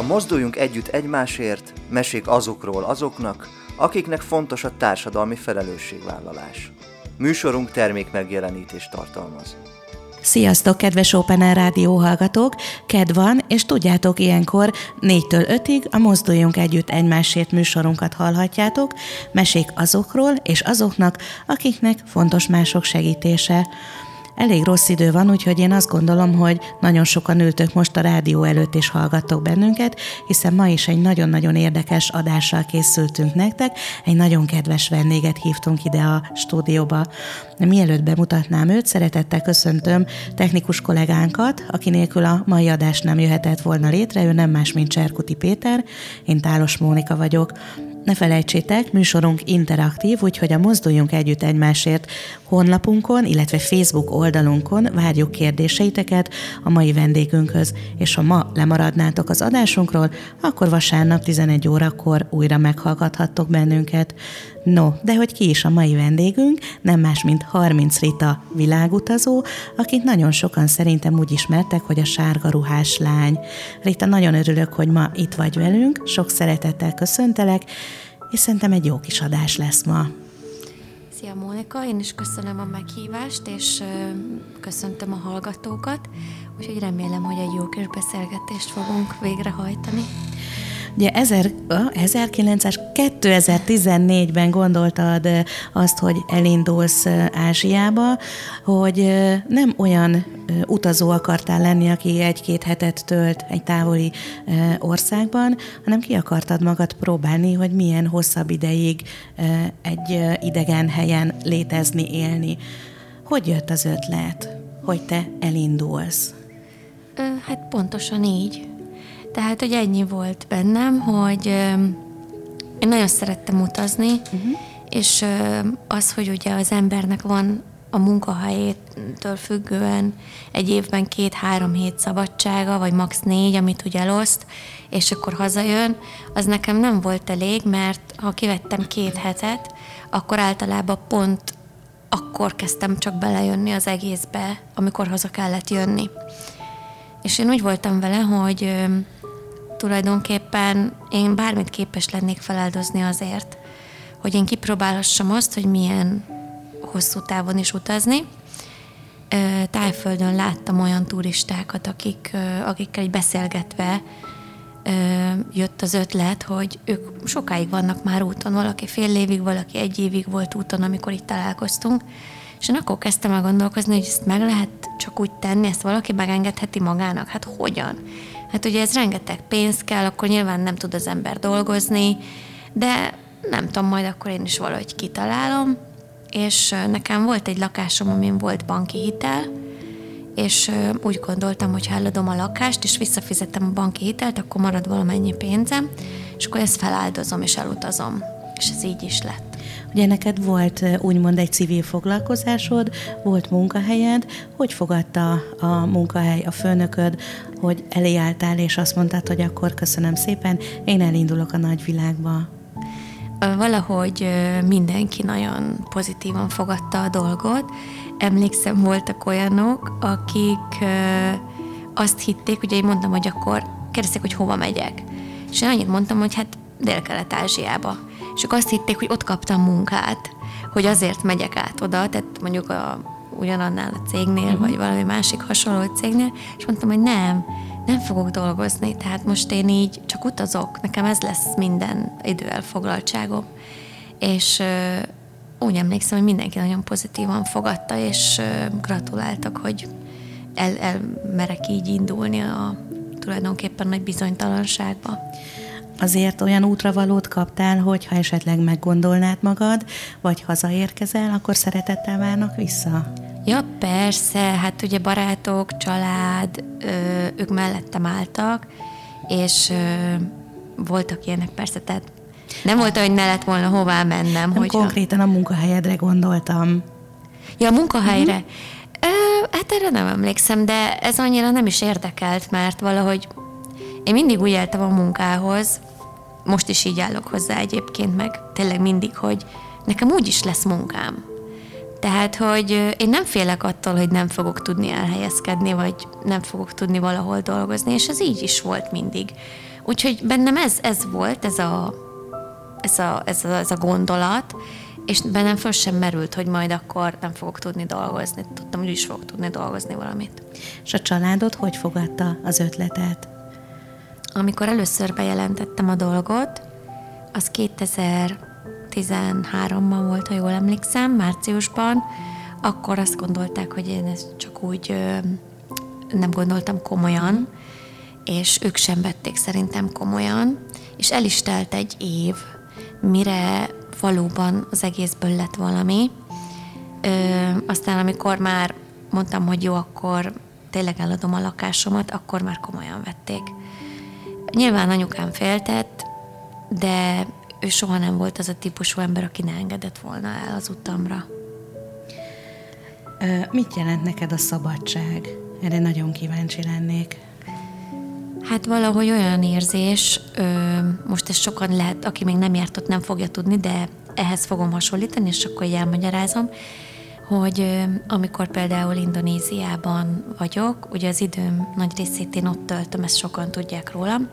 A Mozduljunk Együtt Egymásért mesék azokról azoknak, akiknek fontos a társadalmi felelősségvállalás. Műsorunk termék megjelenítést tartalmaz. Sziasztok, kedves Open Air Rádió hallgatók! Ked van, és tudjátok, ilyenkor 4-től 5-ig a Mozduljunk Együtt Egymásért műsorunkat hallhatjátok, mesék azokról és azoknak, akiknek fontos mások segítése. Elég rossz idő van, úgyhogy én azt gondolom, hogy nagyon sokan ültök most a rádió előtt és hallgattok bennünket, hiszen ma is egy nagyon-nagyon érdekes adással készültünk nektek, egy nagyon kedves vendéget hívtunk ide a stúdióba. Mielőtt bemutatnám őt, szeretettel köszöntöm technikus kollégánkat, aki nélkül a mai adás nem jöhetett volna létre, ő nem más, mint Cserkuti Péter, én Tálos Mónika vagyok. Ne felejtsétek, műsorunk interaktív, úgyhogy a Mozduljunk Együtt Egymásért honlapunkon, illetve Facebook oldalunkon várjuk kérdéseiteket a mai vendégünkhöz, és ha ma lemaradnátok az adásunkról, akkor vasárnap 11 órakor újra meghallgathattok bennünket. No, de hogy ki is a mai vendégünk, nem más, mint 30 Rita világutazó, akit nagyon sokan szerintem úgy ismertek, hogy a sárga ruhás lány. Rita, nagyon örülök, hogy ma itt vagy velünk, sok szeretettel köszöntelek, és szerintem egy jó kis adás lesz ma. Szia Mónika, én is köszönöm a meghívást, és köszöntöm a hallgatókat, úgyhogy remélem, hogy egy jó kis beszélgetést fogunk végrehajtani. Ugye 2014-ben gondoltad azt, hogy elindulsz Ázsiába, hogy nem olyan utazó akartál lenni, aki egy-két hetet tölt egy távoli országban, hanem ki akartad magad próbálni, hogy milyen hosszabb ideig egy idegen helyen létezni, élni. Hogy jött az ötlet, hogy te elindulsz? Hát pontosan így. Tehát, hogy ennyi volt bennem, hogy én nagyon szerettem utazni, uh-huh. és az, hogy ugye az embernek van a munkahelyétől függően egy évben két-három hét szabadsága, vagy max. négy, amit ugye eloszt, és akkor hazajön, az nekem nem volt elég, mert ha kivettem két hetet, akkor általában pont akkor kezdtem csak belejönni az egészbe, amikor haza kellett jönni. És én úgy voltam vele, hogy tulajdonképpen én bármit képes lennék feláldozni azért, hogy én kipróbálhassam azt, hogy milyen hosszú távon is utazni. Tájföldön láttam olyan turistákat, akik, akikkel egy beszélgetve jött az ötlet, hogy ők sokáig vannak már úton, valaki fél évig, valaki egy évig volt úton, amikor itt találkoztunk, és én akkor kezdtem el gondolkozni, hogy ezt meg lehet csak úgy tenni, ezt valaki megengedheti magának. Hát hogyan? Hát ugye ez rengeteg pénz kell, akkor nyilván nem tud az ember dolgozni, de nem tudom, majd akkor én is valahogy kitalálom. És nekem volt egy lakásom, amin volt banki hitel, és úgy gondoltam, hogy ha eladom a lakást, és visszafizetem a banki hitelt, akkor marad valamennyi pénzem, és akkor ezt feláldozom, és elutazom. És ez így is lett. Ugye neked volt úgymond egy civil foglalkozásod, volt munkahelyed, hogy fogadta a munkahely, a főnököd, hogy elé álltál, és azt mondtad, hogy akkor köszönöm szépen, én elindulok a nagyvilágba? Valahogy mindenki nagyon pozitívan fogadta a dolgot. Emlékszem, voltak olyanok, akik azt hitték, ugye én mondtam, hogy akkor kérdezték, hogy hova megyek. És én annyit mondtam, hogy hát Dél-Kelet-Ázsiába és ők azt hitték, hogy ott kaptam munkát, hogy azért megyek át oda, tehát mondjuk a, ugyanannál a cégnél, uh-huh. vagy valami másik hasonló cégnél, és mondtam, hogy nem, nem fogok dolgozni, tehát most én így csak utazok, nekem ez lesz minden idő elfoglaltságom. És uh, úgy emlékszem, hogy mindenki nagyon pozitívan fogadta, és uh, gratuláltak, hogy el, el merek így indulni a tulajdonképpen nagy bizonytalanságba azért olyan útravalót kaptál, hogy ha esetleg meggondolnád magad, vagy hazaérkezel, akkor szeretettel várnak vissza? Ja, persze, hát ugye barátok, család, ők mellettem álltak, és voltak ilyenek persze, tehát nem volt, hogy ne lett volna hová mennem. Nem hogyha... konkrétan a munkahelyedre gondoltam. Ja, a munkahelyre. Uh-huh. Ö, hát erre nem emlékszem, de ez annyira nem is érdekelt, mert valahogy én mindig úgy éltem a munkához, most is így állok hozzá egyébként, meg tényleg mindig, hogy nekem úgy is lesz munkám. Tehát, hogy én nem félek attól, hogy nem fogok tudni elhelyezkedni, vagy nem fogok tudni valahol dolgozni, és ez így is volt mindig. Úgyhogy bennem ez, ez volt, ez a, ez a, ez a, ez a gondolat, és bennem föl sem merült, hogy majd akkor nem fogok tudni dolgozni. Tudtam, hogy is fogok tudni dolgozni valamit. És a családod hogy fogadta az ötletet? Amikor először bejelentettem a dolgot, az 2013-ban volt, ha jól emlékszem, márciusban, akkor azt gondolták, hogy én ezt csak úgy nem gondoltam komolyan, és ők sem vették szerintem komolyan, és el is telt egy év, mire valóban az egészből lett valami. Ö, aztán amikor már mondtam, hogy jó, akkor tényleg eladom a lakásomat, akkor már komolyan vették. Nyilván anyukám féltett, de ő soha nem volt az a típusú ember, aki ne engedett volna el az utamra. Ö, mit jelent neked a szabadság? Erre nagyon kíváncsi lennék. Hát valahogy olyan érzés, ö, most ez sokan lehet, aki még nem járt ott, nem fogja tudni, de ehhez fogom hasonlítani, és akkor így elmagyarázom, hogy ö, amikor például Indonéziában vagyok, ugye az időm nagy részét én ott töltöm, ezt sokan tudják rólam,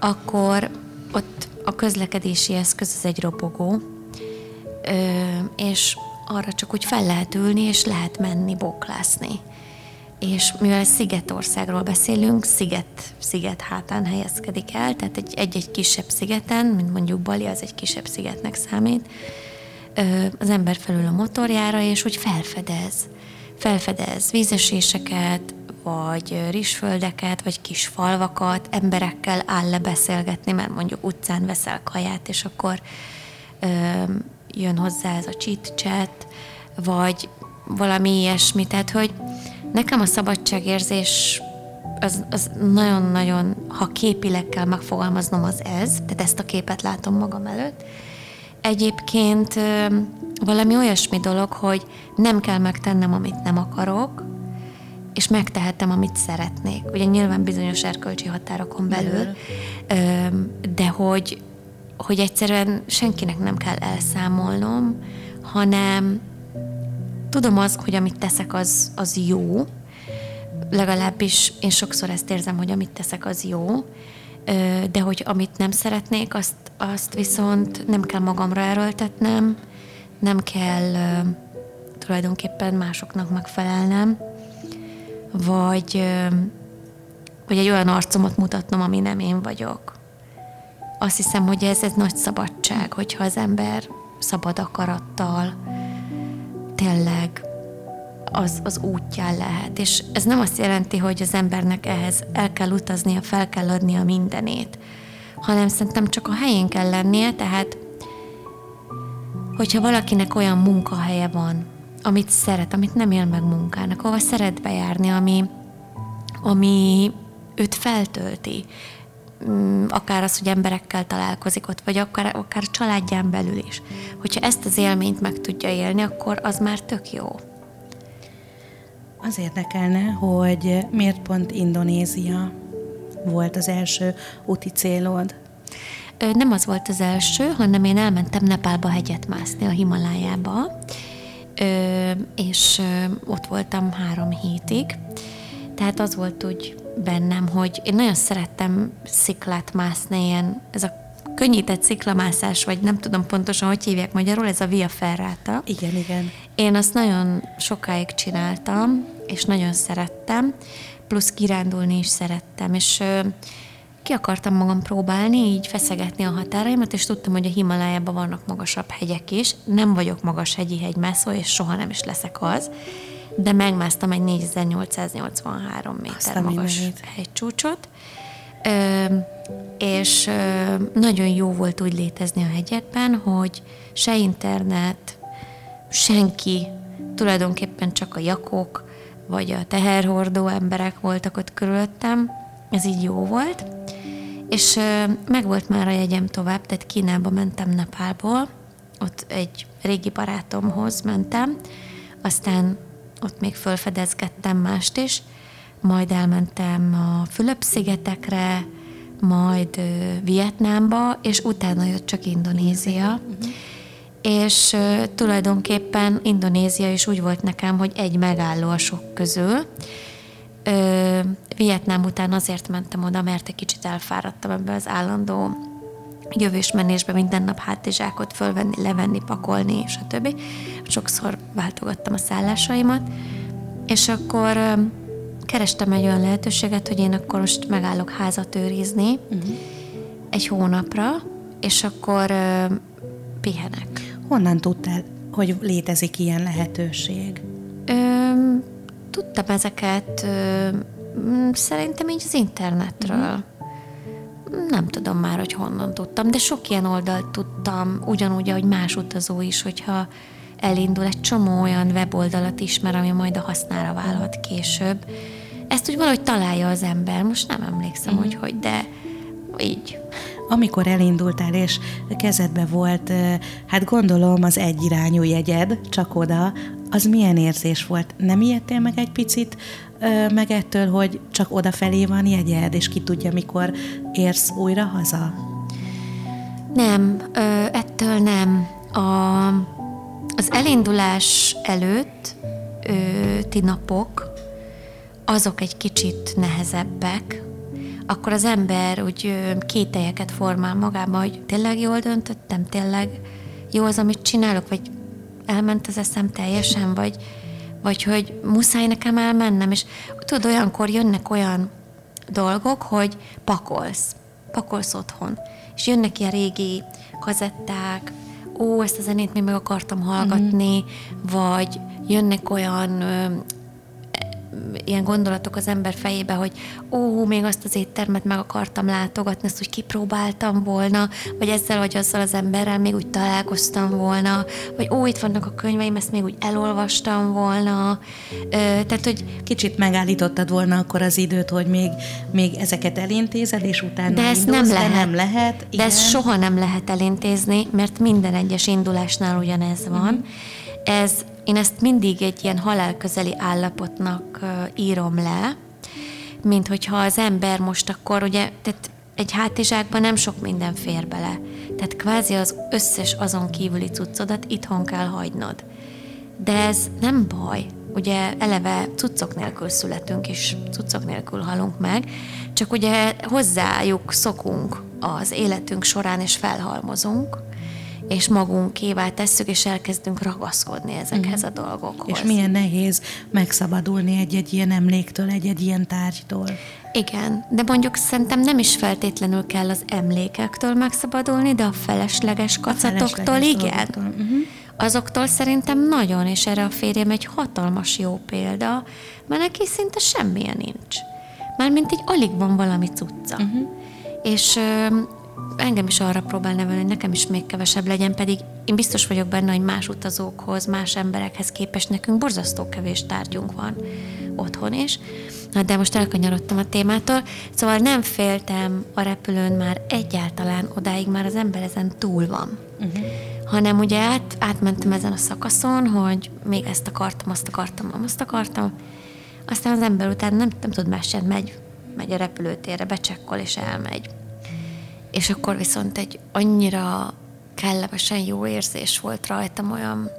akkor ott a közlekedési eszköz az egy robogó, és arra csak úgy fel lehet ülni, és lehet menni, boklászni és mivel Szigetországról beszélünk, sziget, sziget hátán helyezkedik el, tehát egy, egy-egy kisebb szigeten, mint mondjuk Bali, az egy kisebb szigetnek számít, az ember felül a motorjára, és úgy felfedez. Felfedez vízeséseket, vagy rizsföldeket, vagy kis falvakat, emberekkel áll le beszélgetni, mert mondjuk utcán veszel kaját, és akkor ö, jön hozzá ez a cheat chat, vagy valami ilyesmi, tehát hogy Nekem a szabadságérzés az, az nagyon-nagyon, ha képileg kell megfogalmaznom, az ez, tehát ezt a képet látom magam előtt. Egyébként valami olyasmi dolog, hogy nem kell megtennem, amit nem akarok, és megtehetem, amit szeretnék. Ugye nyilván bizonyos erkölcsi határokon belül, de hogy, hogy egyszerűen senkinek nem kell elszámolnom, hanem tudom az, hogy amit teszek, az, az jó, legalábbis én sokszor ezt érzem, hogy amit teszek, az jó, de hogy amit nem szeretnék, azt, azt viszont nem kell magamra erőltetnem, nem kell tulajdonképpen másoknak megfelelnem, vagy, vagy egy olyan arcomat mutatnom, ami nem én vagyok. Azt hiszem, hogy ez egy nagy szabadság, hogyha az ember szabad akarattal, tényleg az, az útján lehet. És ez nem azt jelenti, hogy az embernek ehhez el kell utaznia, fel kell adnia mindenét, hanem szerintem csak a helyén kell lennie, tehát hogyha valakinek olyan munkahelye van, amit szeret, amit nem él meg munkának, ahova szeret bejárni, ami, ami őt feltölti, mm, akár az, hogy emberekkel találkozik ott, vagy akár, akár családján belül is. Hogyha ezt az élményt meg tudja élni, akkor az már tök jó. Az érdekelne, hogy miért pont Indonézia volt az első úti célod? Nem az volt az első, hanem én elmentem Nepálba hegyet mászni a Himalájába, és ott voltam három hétig. Tehát az volt úgy bennem, hogy én nagyon szerettem sziklát mászni, ilyen, ez a könnyített sziklamászás, vagy nem tudom pontosan, hogy hívják magyarul, ez a via ferrata. Igen, igen. Én azt nagyon sokáig csináltam, és nagyon szerettem, plusz kirándulni is szerettem, és ki akartam magam próbálni, így feszegetni a határaimat, és tudtam, hogy a Himalájában vannak magasabb hegyek is. Nem vagyok magas hegyi hegymászó, és soha nem is leszek az, de megmásztam egy 4883 méter Aztán magas hegycsúcsot, és nagyon jó volt úgy létezni a hegyekben, hogy se internet, senki, tulajdonképpen csak a jakok, vagy a teherhordó emberek voltak ott körülöttem, ez így jó volt, és meg volt már a jegyem tovább, tehát Kínába mentem Nepálból, ott egy régi barátomhoz mentem, aztán ott még felfedezgettem mást is, majd elmentem a Fülöp-szigetekre, majd Vietnámba, és utána jött csak Indonézia. Uh-huh. És tulajdonképpen Indonézia is úgy volt nekem, hogy egy megálló a sok közül. Ö, Vietnám után azért mentem oda, mert egy kicsit elfáradtam ebbe az állandó jövős menésbe minden nap hátizsákot fölvenni, levenni, pakolni, többi. Sokszor váltogattam a szállásaimat, és akkor ö, kerestem egy olyan lehetőséget, hogy én akkor most megállok házat őrizni uh-huh. egy hónapra, és akkor ö, pihenek. Honnan tudtál, hogy létezik ilyen lehetőség? Ö, tudtam ezeket ö, szerintem így az internetről. Uh-huh. Nem tudom már, hogy honnan tudtam, de sok ilyen oldalt tudtam, ugyanúgy, ahogy más utazó is, hogyha elindul egy csomó olyan weboldalat ismer, ami majd a hasznára válhat később. Ezt úgy valahogy találja az ember, most nem emlékszem, uh-huh. hogy hogy, de így. Amikor elindultál, és kezedbe volt, hát gondolom az egyirányú jegyed, csak oda, az milyen érzés volt? Nem ijedtél meg egy picit meg ettől, hogy csak odafelé van jegyed, és ki tudja, mikor érsz újra haza? Nem, ettől nem. A, az elindulás előtt ti napok, azok egy kicsit nehezebbek, akkor az ember úgy kételyeket formál magában, hogy tényleg jól döntöttem, tényleg jó az, amit csinálok, vagy elment az eszem teljesen, vagy, vagy hogy muszáj nekem elmennem, és tudod, olyankor jönnek olyan dolgok, hogy pakolsz, pakolsz otthon, és jönnek ilyen régi kazetták, ó, ezt a zenét még meg akartam hallgatni, mm. vagy jönnek olyan ilyen gondolatok az ember fejébe, hogy ó, még azt az éttermet meg akartam látogatni, ezt úgy kipróbáltam volna, vagy ezzel vagy azzal az emberrel még úgy találkoztam volna, vagy ó, itt vannak a könyveim, ezt még úgy elolvastam volna. Ö, tehát, hogy... Kicsit megállítottad volna akkor az időt, hogy még, még ezeket elintézed, és utána de ezt nem lehet. nem lehet. De igen. ezt soha nem lehet elintézni, mert minden egyes indulásnál ugyanez van. Uh-huh. Ez én ezt mindig egy ilyen halálközeli állapotnak írom le, mint hogyha az ember most akkor ugye, tehát egy hátizsákban nem sok minden fér bele. Tehát kvázi az összes azon kívüli cuccodat itthon kell hagynod. De ez nem baj. Ugye eleve cuccok nélkül születünk, és cuccok nélkül halunk meg, csak ugye hozzájuk szokunk az életünk során, és felhalmozunk, és magunkévá tesszük, és elkezdünk ragaszkodni ezekhez a dolgokhoz. És milyen nehéz megszabadulni egy-egy ilyen emléktől, egy-egy ilyen tárgytól. Igen, de mondjuk szerintem nem is feltétlenül kell az emlékektől megszabadulni, de a felesleges kacatoktól a felesleges igen. Uh-huh. Azoktól szerintem nagyon, és erre a férjem egy hatalmas jó példa, mert neki szinte semmilyen nincs. Mármint így alig van valami cucca. Uh-huh. És engem is arra próbál nevelni, hogy nekem is még kevesebb legyen, pedig én biztos vagyok benne, hogy más utazókhoz, más emberekhez képest nekünk borzasztó kevés tárgyunk van otthon is. Na, de most elkanyarodtam a témától, szóval nem féltem a repülőn már egyáltalán, odáig már az ember ezen túl van. Uh-huh. Hanem ugye át, átmentem ezen a szakaszon, hogy még ezt akartam, azt akartam, azt akartam, aztán az ember után nem, nem tud más sem, megy, megy a repülőtérre, becsekkol és elmegy és akkor viszont egy annyira kellemesen jó érzés volt rajtam, olyan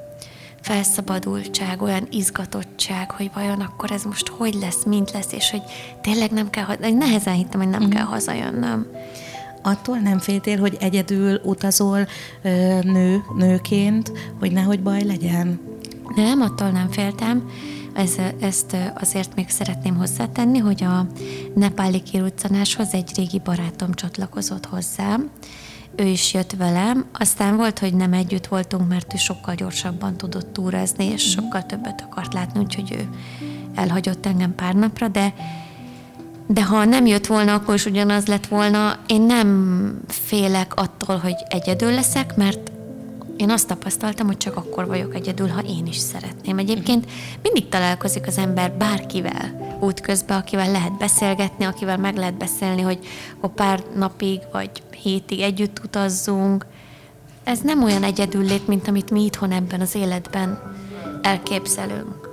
felszabadultság, olyan izgatottság, hogy vajon akkor ez most hogy lesz, mint lesz, és hogy tényleg nem kell, nehezen hittem, hogy nem mm. kell hazajönnöm. Attól nem féltél, hogy egyedül utazol nő, nőként, hogy nehogy baj legyen? Nem, attól nem féltem. Ez, ezt azért még szeretném hozzátenni, hogy a nepáli kiruccanáshoz egy régi barátom csatlakozott hozzám, ő is jött velem, aztán volt, hogy nem együtt voltunk, mert ő sokkal gyorsabban tudott túrázni, és mhm. sokkal többet akart látni, úgyhogy ő elhagyott engem pár napra, de de ha nem jött volna, akkor is ugyanaz lett volna. Én nem félek attól, hogy egyedül leszek, mert én azt tapasztaltam, hogy csak akkor vagyok egyedül, ha én is szeretném. Egyébként mindig találkozik az ember bárkivel útközben, akivel lehet beszélgetni, akivel meg lehet beszélni, hogy akkor pár napig vagy hétig együtt utazzunk. Ez nem olyan egyedüllét, mint amit mi itthon ebben az életben elképzelünk.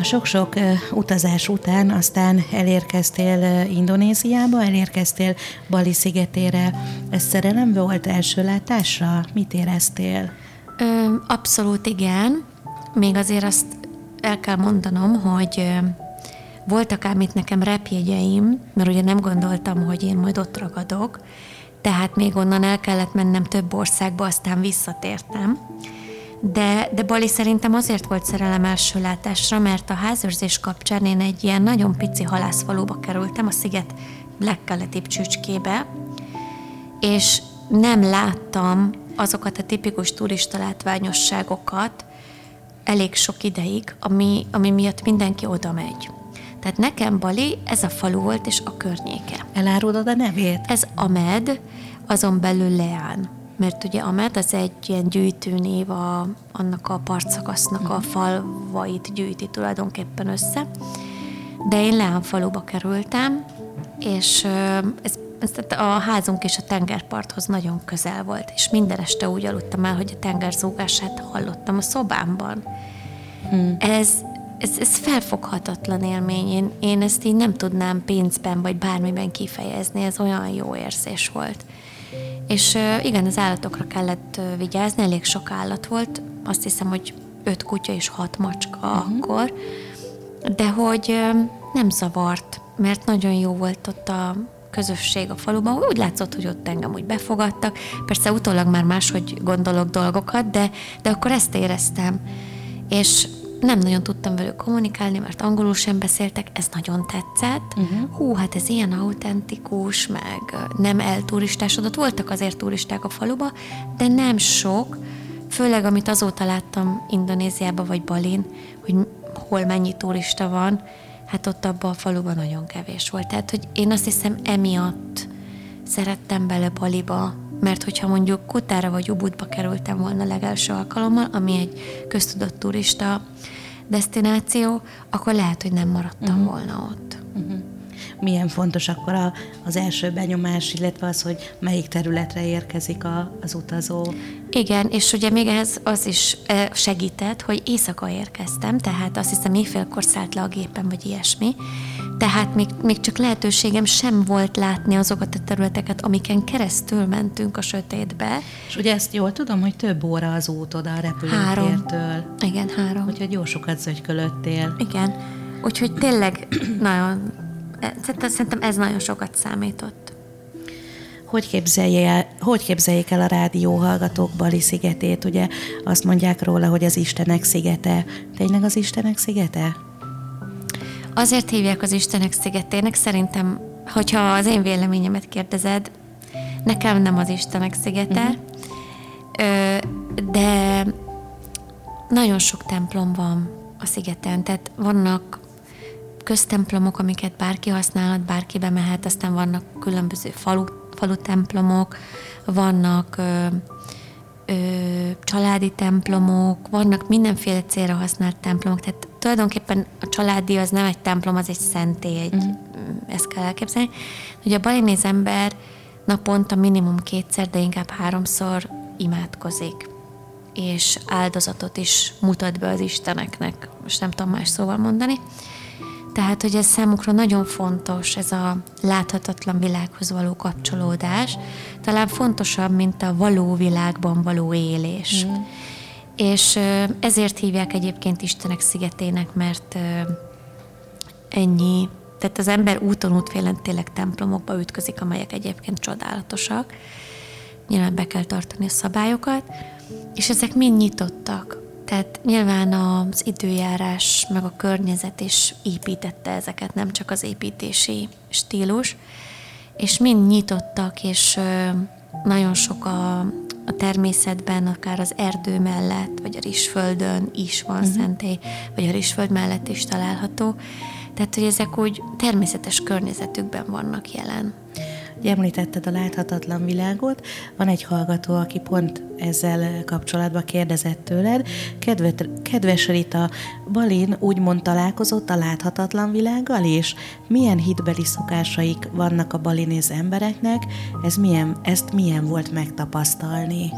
A sok-sok utazás után aztán elérkeztél Indonéziába, elérkeztél Bali szigetére. Ez szerelem volt első látásra? Mit éreztél? Ö, abszolút igen. Még azért azt el kell mondanom, hogy voltak ám itt nekem repjegyeim, mert ugye nem gondoltam, hogy én majd ott ragadok, tehát még onnan el kellett mennem több országba, aztán visszatértem. De, de Bali szerintem azért volt szerelem első látásra, mert a házőrzés kapcsán én egy ilyen nagyon pici halászfaluba kerültem, a sziget legkeletibb csücskébe, és nem láttam azokat a tipikus turista látványosságokat elég sok ideig, ami, ami miatt mindenki oda megy. Tehát nekem Bali ez a falu volt, és a környéke. Elárulod a nevét? Ez Amed, azon belül Leán. Mert ugye Amed az egy ilyen gyűjtőnév a, annak a partszakasznak a falvait gyűjti tulajdonképpen össze. De én Leán faluba kerültem, és ez, ez a házunk és a tengerparthoz nagyon közel volt, és minden este úgy aludtam el, hogy a tenger zúgását hallottam a szobámban. Hmm. Ez, ez, ez felfoghatatlan élmény. Én, én ezt így nem tudnám pénzben vagy bármiben kifejezni, ez olyan jó érzés volt. És igen, az állatokra kellett vigyázni, elég sok állat volt, azt hiszem, hogy öt kutya és hat macska uh-huh. akkor, de hogy nem zavart, mert nagyon jó volt ott a közösség a faluban, úgy látszott, hogy ott engem úgy befogadtak. Persze utólag már máshogy gondolok dolgokat, de, de akkor ezt éreztem. És nem nagyon tudtam velük kommunikálni, mert angolul sem beszéltek, ez nagyon tetszett. Uh-huh. Hú, hát ez ilyen autentikus, meg nem elturistásodott. Voltak azért turisták a faluba, de nem sok, főleg amit azóta láttam Indonéziában vagy Balin, hogy hol mennyi turista van, hát ott abban a faluban nagyon kevés volt. Tehát, hogy én azt hiszem emiatt szerettem bele Baliba, mert hogyha mondjuk Kutára vagy Ubudba kerültem volna legelső alkalommal, ami egy köztudott turista destináció, akkor lehet, hogy nem maradtam uh-huh. volna ott. Uh-huh. Milyen fontos akkor a, az első benyomás, illetve az, hogy melyik területre érkezik a, az utazó? Igen, és ugye még ehhez az is segített, hogy éjszaka érkeztem, tehát azt hiszem éjfélkor szállt le a gépen, vagy ilyesmi, tehát még, még csak lehetőségem sem volt látni azokat a területeket, amiken keresztül mentünk a sötétbe. És ugye ezt jól tudom, hogy több óra az út oda a repülőtértől. Három. Igen, három. Úgyhogy jó sokat zögykölöttél. Igen. Úgyhogy tényleg nagyon, szerintem ez nagyon sokat számított. Hogy, képzelje el, hogy képzeljék el a rádióhallgatók Bali szigetét? Ugye azt mondják róla, hogy az Istenek szigete. Tényleg az Istenek szigete? Azért hívják az Istenek szigetének, szerintem, hogyha az én véleményemet kérdezed, nekem nem az Istenek szigete, uh-huh. de nagyon sok templom van a szigeten, tehát vannak köztemplomok, amiket bárki használhat, bárki bemehet, aztán vannak különböző falu, falu templomok, vannak ö, ö, családi templomok, vannak mindenféle célra használt templomok, tehát tulajdonképpen a családi az nem egy templom, az egy szentély, egy, uh-huh. ezt kell elképzelni. Ugye a balinéz ember naponta minimum kétszer, de inkább háromszor imádkozik, és áldozatot is mutat be az Isteneknek, most nem tudom más szóval mondani. Tehát, hogy ez számukra nagyon fontos, ez a láthatatlan világhoz való kapcsolódás, talán fontosabb, mint a való világban való élés. Mm. És ezért hívják egyébként Istenek szigetének, mert ennyi, tehát az ember úton útfélen tényleg templomokba ütközik, amelyek egyébként csodálatosak. Nyilván be kell tartani a szabályokat, és ezek mind nyitottak. Tehát nyilván az időjárás, meg a környezet is építette ezeket, nem csak az építési stílus, és mind nyitottak, és nagyon sok a, a természetben, akár az erdő mellett, vagy a rizsföldön is van uh-huh. szentély, vagy a rizsföld mellett is található. Tehát, hogy ezek úgy természetes környezetükben vannak jelen. Ugye említetted a láthatatlan világot, van egy hallgató, aki pont ezzel kapcsolatban kérdezett tőled. Kedves, kedves Rita, Balin úgymond találkozott a láthatatlan világgal is? Milyen hitbeli szokásaik vannak a balinéz embereknek? Ez milyen, ezt milyen volt megtapasztalni?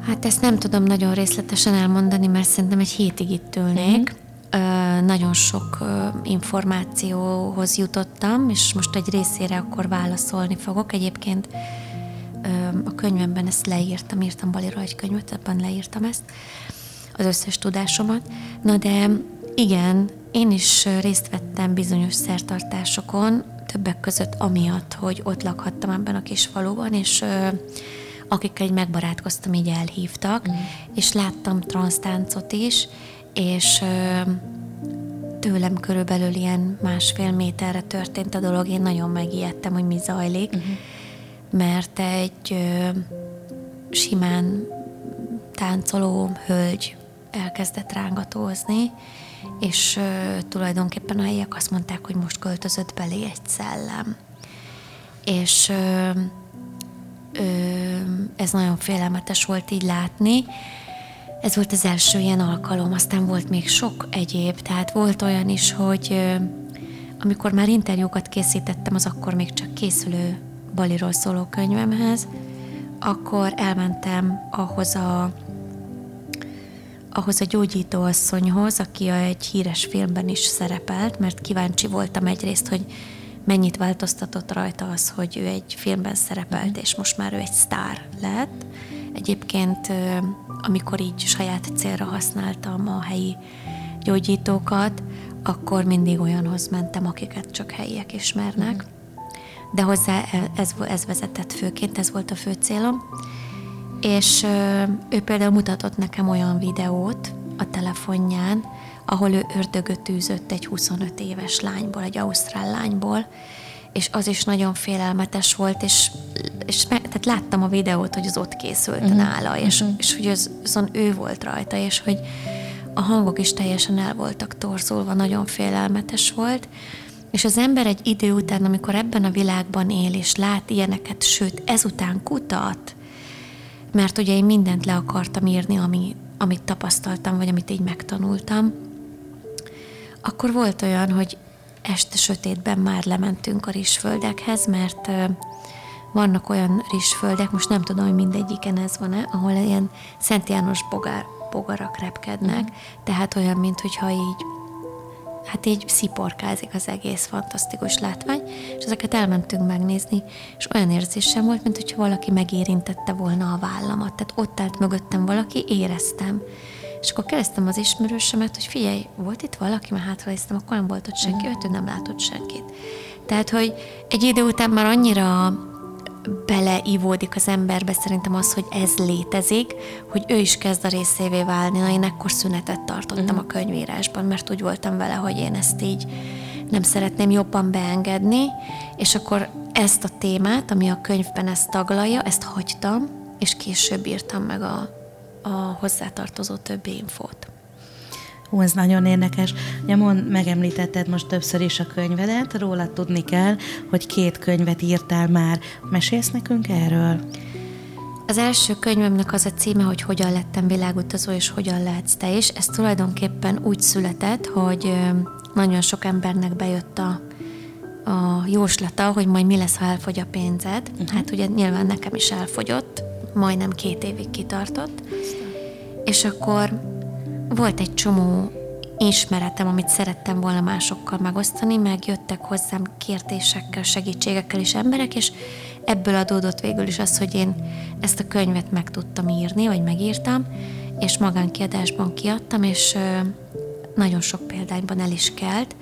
Hát ezt nem tudom nagyon részletesen elmondani, mert szerintem egy hétig itt ülnék. Mm-hmm nagyon sok információhoz jutottam, és most egy részére akkor válaszolni fogok. Egyébként a könyvemben ezt leírtam, írtam Balira egy könyvet, ebben leírtam ezt, az összes tudásomat. Na de igen, én is részt vettem bizonyos szertartásokon, többek között amiatt, hogy ott lakhattam ebben a kis faluban, és akikkel egy megbarátkoztam, így elhívtak, mm. és láttam transztáncot is, és tőlem körülbelül ilyen másfél méterre történt a dolog, én nagyon megijedtem, hogy mi zajlik, uh-huh. mert egy ö, simán táncoló hölgy elkezdett rángatózni, és ö, tulajdonképpen a helyiek azt mondták, hogy most költözött belé egy szellem. És ö, ö, ez nagyon félelmetes volt így látni, ez volt az első ilyen alkalom, aztán volt még sok egyéb, tehát volt olyan is, hogy amikor már interjúkat készítettem az akkor még csak készülő Baliról szóló könyvemhez, akkor elmentem ahhoz a ahhoz a gyógyító asszonyhoz, aki egy híres filmben is szerepelt, mert kíváncsi voltam egyrészt, hogy mennyit változtatott rajta az, hogy ő egy filmben szerepelt, és most már ő egy sztár lett. Egyébként amikor így saját célra használtam a helyi gyógyítókat, akkor mindig olyanhoz mentem, akiket csak helyiek ismernek. De hozzá ez, ez vezetett főként, ez volt a fő célom. És ő például mutatott nekem olyan videót a telefonján, ahol ő ördögöt űzött egy 25 éves lányból, egy ausztrál lányból, és az is nagyon félelmetes volt, és, és tehát láttam a videót, hogy az ott készült uh-huh. nála, és, uh-huh. és hogy az, azon ő volt rajta, és hogy a hangok is teljesen el voltak torzulva, nagyon félelmetes volt, és az ember egy idő után, amikor ebben a világban él, és lát ilyeneket, sőt, ezután kutat, mert ugye én mindent le akartam írni, ami, amit tapasztaltam, vagy amit így megtanultam, akkor volt olyan, hogy este sötétben már lementünk a rizsföldekhez, mert vannak olyan rizsföldek, most nem tudom, hogy mindegyiken ez van-e, ahol ilyen Szent János bogár, bogarak repkednek, mm. tehát olyan, mintha így hát így sziporkázik az egész fantasztikus látvány, és ezeket elmentünk megnézni, és olyan érzésem volt, mint hogyha valaki megérintette volna a vállamat. Tehát ott állt mögöttem valaki, éreztem. És akkor kérdeztem az ismerősömet, hogy figyelj, volt itt valaki, mert hátranéztem, akkor nem volt ott senki, mm. ő nem látott senkit. Tehát, hogy egy idő után már annyira beleivódik az emberbe szerintem az, hogy ez létezik, hogy ő is kezd a részévé válni. Na, én ekkor szünetet tartottam uh-huh. a könyvírásban, mert úgy voltam vele, hogy én ezt így nem szeretném jobban beengedni, és akkor ezt a témát, ami a könyvben ezt taglalja, ezt hagytam, és később írtam meg a, a hozzátartozó többi infót. Hú, ez nagyon érdekes. Nyomon megemlítetted most többször is a könyvedet, róla tudni kell, hogy két könyvet írtál már. Mesélsz nekünk erről? Az első könyvemnek az a címe, hogy hogyan lettem világutazó, és hogyan lehetsz te is. Ez tulajdonképpen úgy született, hogy nagyon sok embernek bejött a, a jóslata, hogy majd mi lesz, ha elfogy a pénzed. Uh-huh. Hát ugye nyilván nekem is elfogyott, majdnem két évig kitartott. És akkor volt egy csomó ismeretem, amit szerettem volna másokkal megosztani, meg jöttek hozzám kértésekkel, segítségekkel is emberek, és ebből adódott végül is az, hogy én ezt a könyvet meg tudtam írni, vagy megírtam, és magánkiadásban kiadtam, és nagyon sok példányban el is kelt,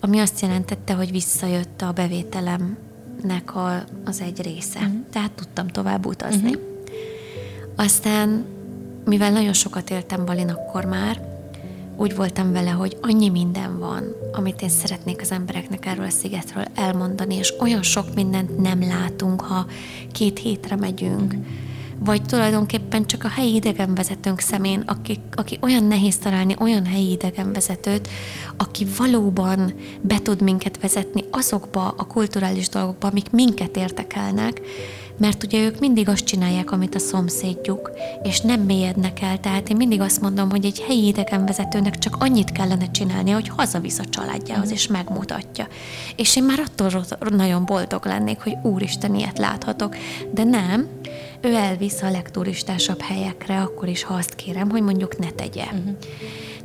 ami azt jelentette, hogy visszajött a bevételemnek a, az egy része. Uh-huh. Tehát tudtam tovább utazni. Uh-huh. Aztán mivel nagyon sokat éltem Balin akkor már, úgy voltam vele, hogy annyi minden van, amit én szeretnék az embereknek erről a szigetről elmondani, és olyan sok mindent nem látunk, ha két hétre megyünk. Vagy tulajdonképpen csak a helyi idegenvezetőnk szemén, aki, aki olyan nehéz találni olyan helyi idegenvezetőt, aki valóban be tud minket vezetni azokba a kulturális dolgokba, amik minket értekelnek, mert ugye ők mindig azt csinálják, amit a szomszédjuk, és nem mélyednek el. Tehát én mindig azt mondom, hogy egy helyi idegenvezetőnek csak annyit kellene csinálnia, hogy hazavisz a családjához, és megmutatja. És én már attól nagyon boldog lennék, hogy úristen, ilyet láthatok. De nem, ő elvisz a legturistásabb helyekre, akkor is, ha azt kérem, hogy mondjuk ne tegye. Uh-huh.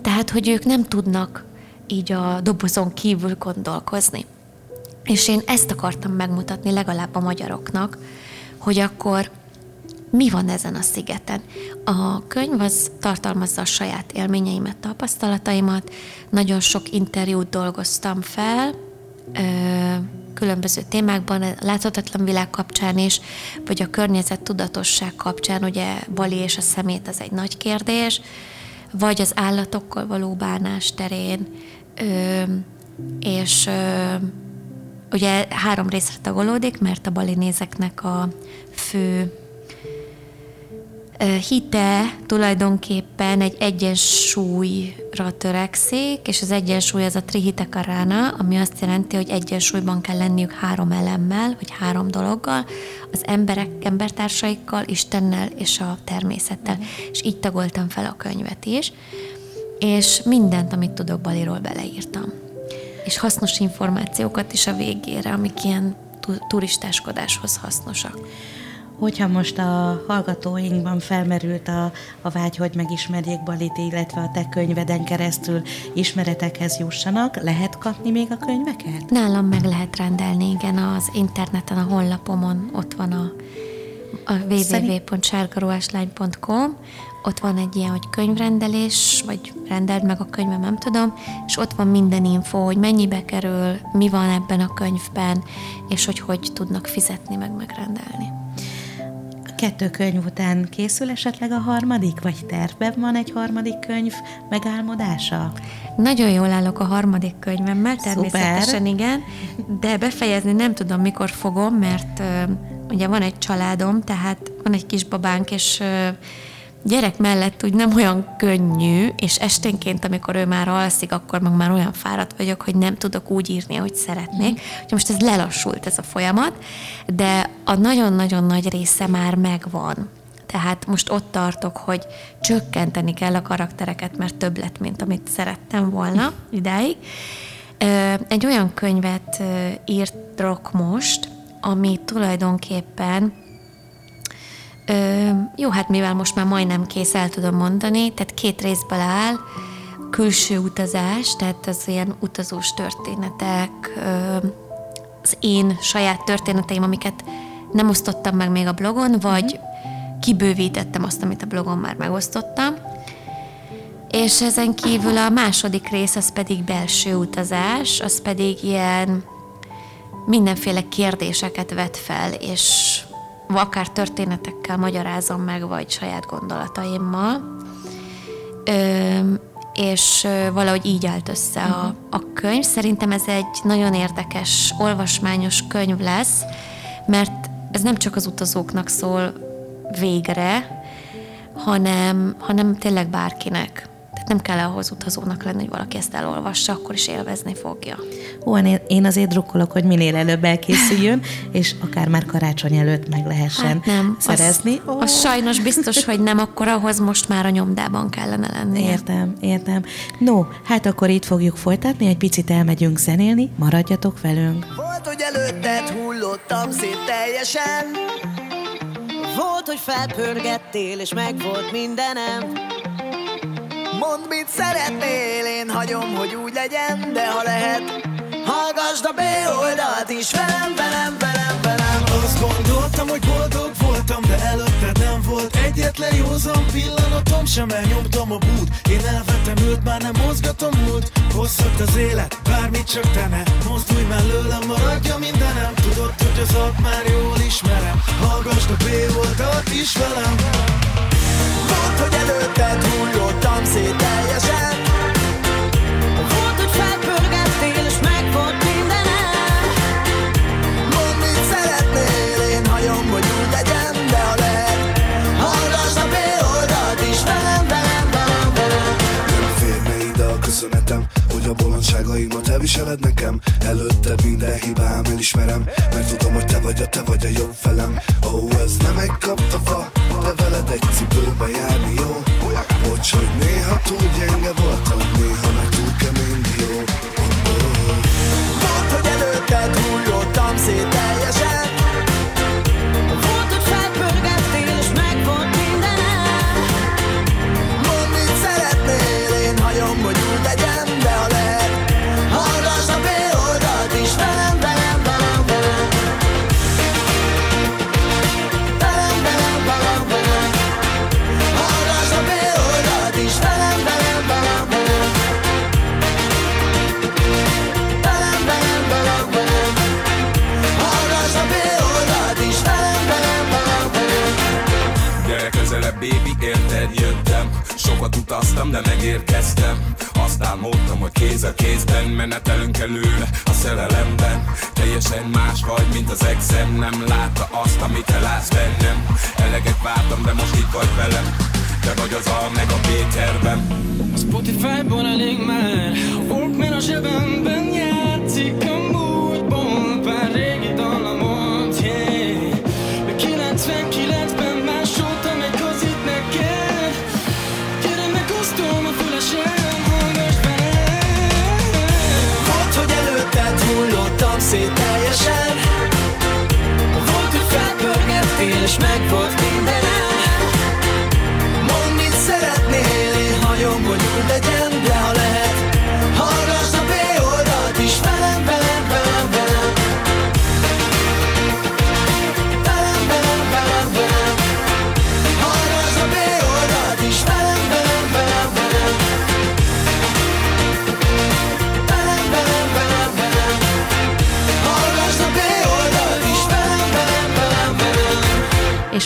Tehát, hogy ők nem tudnak így a dobozon kívül gondolkozni. És én ezt akartam megmutatni legalább a magyaroknak, hogy akkor mi van ezen a szigeten. A könyv az tartalmazza a saját élményeimet, tapasztalataimat, nagyon sok interjút dolgoztam fel, különböző témákban, a láthatatlan világ kapcsán is, vagy a környezet tudatosság kapcsán, ugye Bali és a szemét az egy nagy kérdés, vagy az állatokkal való bánás terén, és ugye három részre tagolódik, mert a balinézeknek a fő hite tulajdonképpen egy egyensúlyra törekszik, és az egyensúly az a trihitekarana, ami azt jelenti, hogy egyensúlyban kell lenniük három elemmel, vagy három dologgal, az emberek, embertársaikkal, Istennel és a természettel. És így tagoltam fel a könyvet is, és mindent, amit tudok Baliról beleírtam. És hasznos információkat is a végére, amik ilyen turistáskodáshoz hasznosak. Hogyha most a hallgatóinkban felmerült a, a vágy, hogy megismerjék Balit, illetve a te könyveden keresztül ismeretekhez jussanak, lehet kapni még a könyveket? Nálam meg lehet rendelni, igen, az interneten, a honlapomon ott van a, a www.sárgaruháslány.com ott van egy ilyen, hogy könyvrendelés, vagy rendeld meg a könyvem, nem tudom, és ott van minden info, hogy mennyibe kerül, mi van ebben a könyvben, és hogy hogy tudnak fizetni, meg megrendelni kettő könyv után készül esetleg a harmadik, vagy tervben van egy harmadik könyv megálmodása? Nagyon jól állok a harmadik könyvemmel, természetesen Szuper. igen, de befejezni nem tudom, mikor fogom, mert ugye van egy családom, tehát van egy kisbabánk, és uh, gyerek mellett úgy nem olyan könnyű, és esténként, amikor ő már alszik, akkor meg már olyan fáradt vagyok, hogy nem tudok úgy írni, ahogy szeretnék. Úgyhogy most ez lelassult ez a folyamat, de a nagyon-nagyon nagy része már megvan. Tehát most ott tartok, hogy csökkenteni kell a karaktereket, mert több lett, mint amit szerettem volna idáig. Egy olyan könyvet írtok most, ami tulajdonképpen Ö, jó, hát mivel most már majdnem kész, el tudom mondani, tehát két részből áll, külső utazás, tehát az ilyen utazós történetek, ö, az én saját történeteim, amiket nem osztottam meg még a blogon, vagy kibővítettem azt, amit a blogon már megosztottam. És ezen kívül a második rész az pedig belső utazás, az pedig ilyen mindenféle kérdéseket vet fel, és akár történetekkel magyarázom meg, vagy saját gondolataimmal. Ö, és valahogy így állt össze a, a könyv. Szerintem ez egy nagyon érdekes, olvasmányos könyv lesz, mert ez nem csak az utazóknak szól végre, hanem, hanem tényleg bárkinek nem kell ahhoz utazónak lenni, hogy valaki ezt elolvassa, akkor is élvezni fogja. Ó, én azért drukkolok, hogy minél előbb elkészüljön, és akár már karácsony előtt meg lehessen hát nem, szerezni. Az, az sajnos biztos, hogy nem, akkor ahhoz most már a nyomdában kellene lenni. Értem, értem. No, hát akkor itt fogjuk folytatni, egy picit elmegyünk zenélni, maradjatok velünk. Volt, hogy előtted hullottam szét teljesen, volt, hogy felpörgettél, és meg volt mindenem. Mondd, mit szeretnél, én hagyom, hogy úgy legyen, de ha lehet, hallgassd a B oldalt is. Velem, velem, velem, velem. Azt gondoltam, hogy boldog voltam, de előtte nem volt. Egyetlen józan pillanatom sem elnyomtam a bút. Én elvettem őt, már nem mozgatom út Hosszadt az élet, bármit csak te ne Mozdulj mellőlem, maradja mindenem. Tudod, hogy az már jól ismerem. Hallgassd a B oldalt is velem elviseled nekem? Előtte minden hibám elismerem Mert tudom, hogy te vagy a te vagy a jobb felem. Ó, oh, ez nem egy kaptafa De veled egy cipőbe járni jó. Bocs, hogy néha túl gyenge voltam Néha meg túl kemény dió oh, oh. Volt, hogy előtted hullottam szét teljesen Sokat utaztam, de megérkeztem. Azt álmodtam, hogy kéz a kézben Menetelünk előre a szerelemben. Teljesen más vagy, mint az exem Nem látta azt, amit te látsz bennem. Eleget vártam, de most itt vagy velem. Te vagy az A meg a B-terben Spotify-ból elég már. A Walkman a zsebemben játszik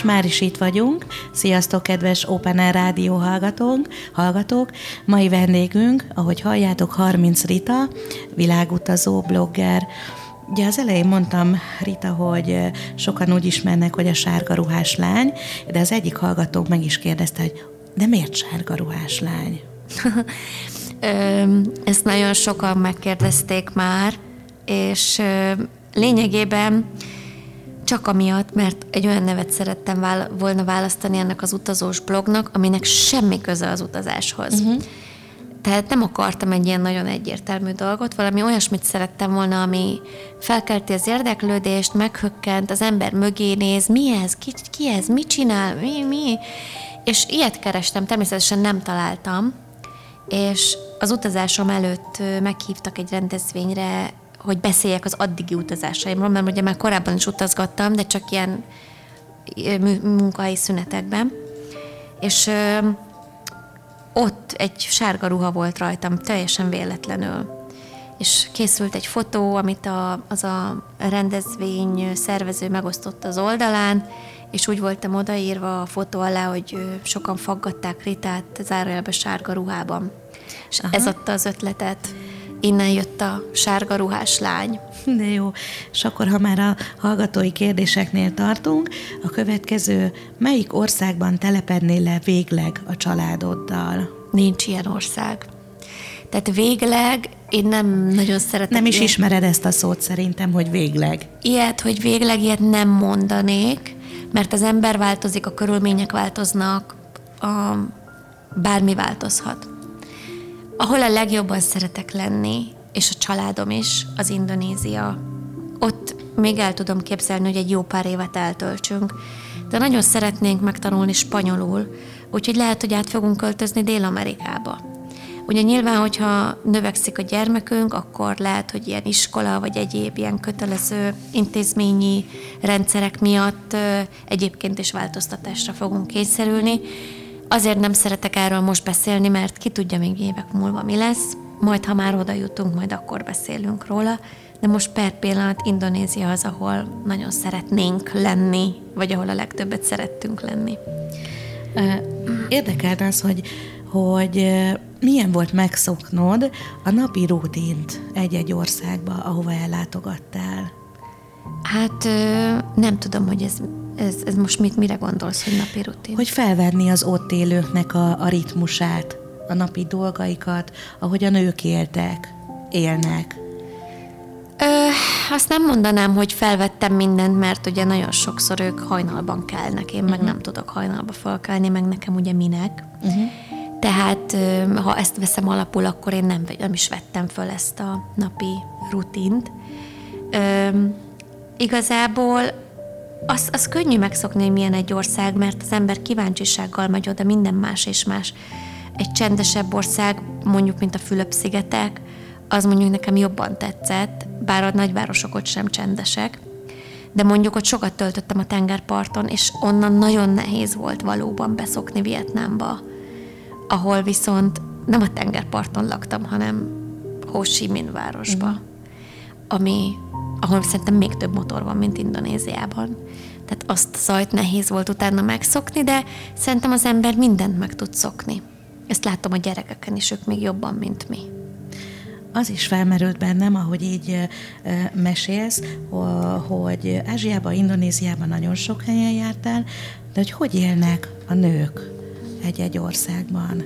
És már is itt vagyunk. Sziasztok, kedves Open Air Rádió hallgatók, hallgatók. Mai vendégünk, ahogy halljátok, 30 Rita, világutazó, blogger. Ugye az elején mondtam, Rita, hogy sokan úgy ismernek, hogy a sárga ruhás lány, de az egyik hallgatónk meg is kérdezte, hogy de miért sárga ruhás lány? Ezt nagyon sokan megkérdezték már, és lényegében csak amiatt, mert egy olyan nevet szerettem vála- volna választani ennek az utazós blognak, aminek semmi köze az utazáshoz. Uh-huh. Tehát nem akartam egy ilyen nagyon egyértelmű dolgot, valami olyasmit szerettem volna, ami felkelti az érdeklődést, meghökkent, az ember mögé néz, mi ez, ki, ki ez, mit csinál, mi, mi. És ilyet kerestem, természetesen nem találtam, és az utazásom előtt meghívtak egy rendezvényre, hogy beszéljek az addigi utazásaimról, mert ugye már korábban is utazgattam, de csak ilyen munkahelyi szünetekben. És ö, ott egy sárga ruha volt rajtam, teljesen véletlenül. És készült egy fotó, amit a, az a rendezvény szervező megosztott az oldalán, és úgy voltam odaírva a fotó alá, hogy sokan faggatták Ritát zárójelbe sárga ruhában. És Aha. ez adta az ötletet. Innen jött a sárga ruhás lány. De jó. És akkor, ha már a hallgatói kérdéseknél tartunk, a következő, melyik országban telepednél le végleg a családoddal? Nincs ilyen ország. Tehát végleg én nem nagyon szeretem. Nem is ilyen- ismered ezt a szót szerintem, hogy végleg. Ilyet, hogy végleg ilyet nem mondanék, mert az ember változik, a körülmények változnak, a, bármi változhat. Ahol a legjobban szeretek lenni, és a családom is, az Indonézia. Ott még el tudom képzelni, hogy egy jó pár évet eltöltsünk, de nagyon szeretnénk megtanulni spanyolul, úgyhogy lehet, hogy át fogunk költözni Dél-Amerikába. Ugye nyilván, hogyha növekszik a gyermekünk, akkor lehet, hogy ilyen iskola vagy egyéb ilyen kötelező intézményi rendszerek miatt egyébként is változtatásra fogunk kényszerülni. Azért nem szeretek erről most beszélni, mert ki tudja még évek múlva mi lesz, majd ha már oda jutunk, majd akkor beszélünk róla, de most per pillanat Indonézia az, ahol nagyon szeretnénk lenni, vagy ahol a legtöbbet szerettünk lenni. Érdekelne az, hogy, hogy milyen volt megszoknod a napi rutint egy-egy országba, ahova ellátogattál. Hát nem tudom, hogy ez, ez, ez most mit, mire gondolsz, hogy napi rutin. Hogy felvenni az ott élőknek a, a ritmusát, a napi dolgaikat, ahogy a nők éltek, élnek. Ö, azt nem mondanám, hogy felvettem mindent, mert ugye nagyon sokszor ők hajnalban kelnek, én meg nem tudok hajnalba felkelni, meg nekem ugye minek. Uh-huh. Tehát ha ezt veszem alapul, akkor én nem, nem is vettem föl ezt a napi rutint. Ö, igazából az, az könnyű megszokni, hogy milyen egy ország, mert az ember kíváncsisággal megy oda, minden más és más. Egy csendesebb ország, mondjuk, mint a Fülöp-szigetek, az mondjuk nekem jobban tetszett, bár a nagyvárosok ott sem csendesek, de mondjuk ott sokat töltöttem a tengerparton, és onnan nagyon nehéz volt valóban beszokni Vietnámba, ahol viszont nem a tengerparton laktam, hanem Ho Chi Minh városba, ami ahol szerintem még több motor van, mint Indonéziában. Tehát azt zajt nehéz volt utána megszokni, de szerintem az ember mindent meg tud szokni. Ezt látom a gyerekeken is, ők még jobban, mint mi. Az is felmerült bennem, ahogy így mesélsz, hogy Ázsiában, Indonéziában nagyon sok helyen jártál, de hogy hogy élnek a nők egy-egy országban?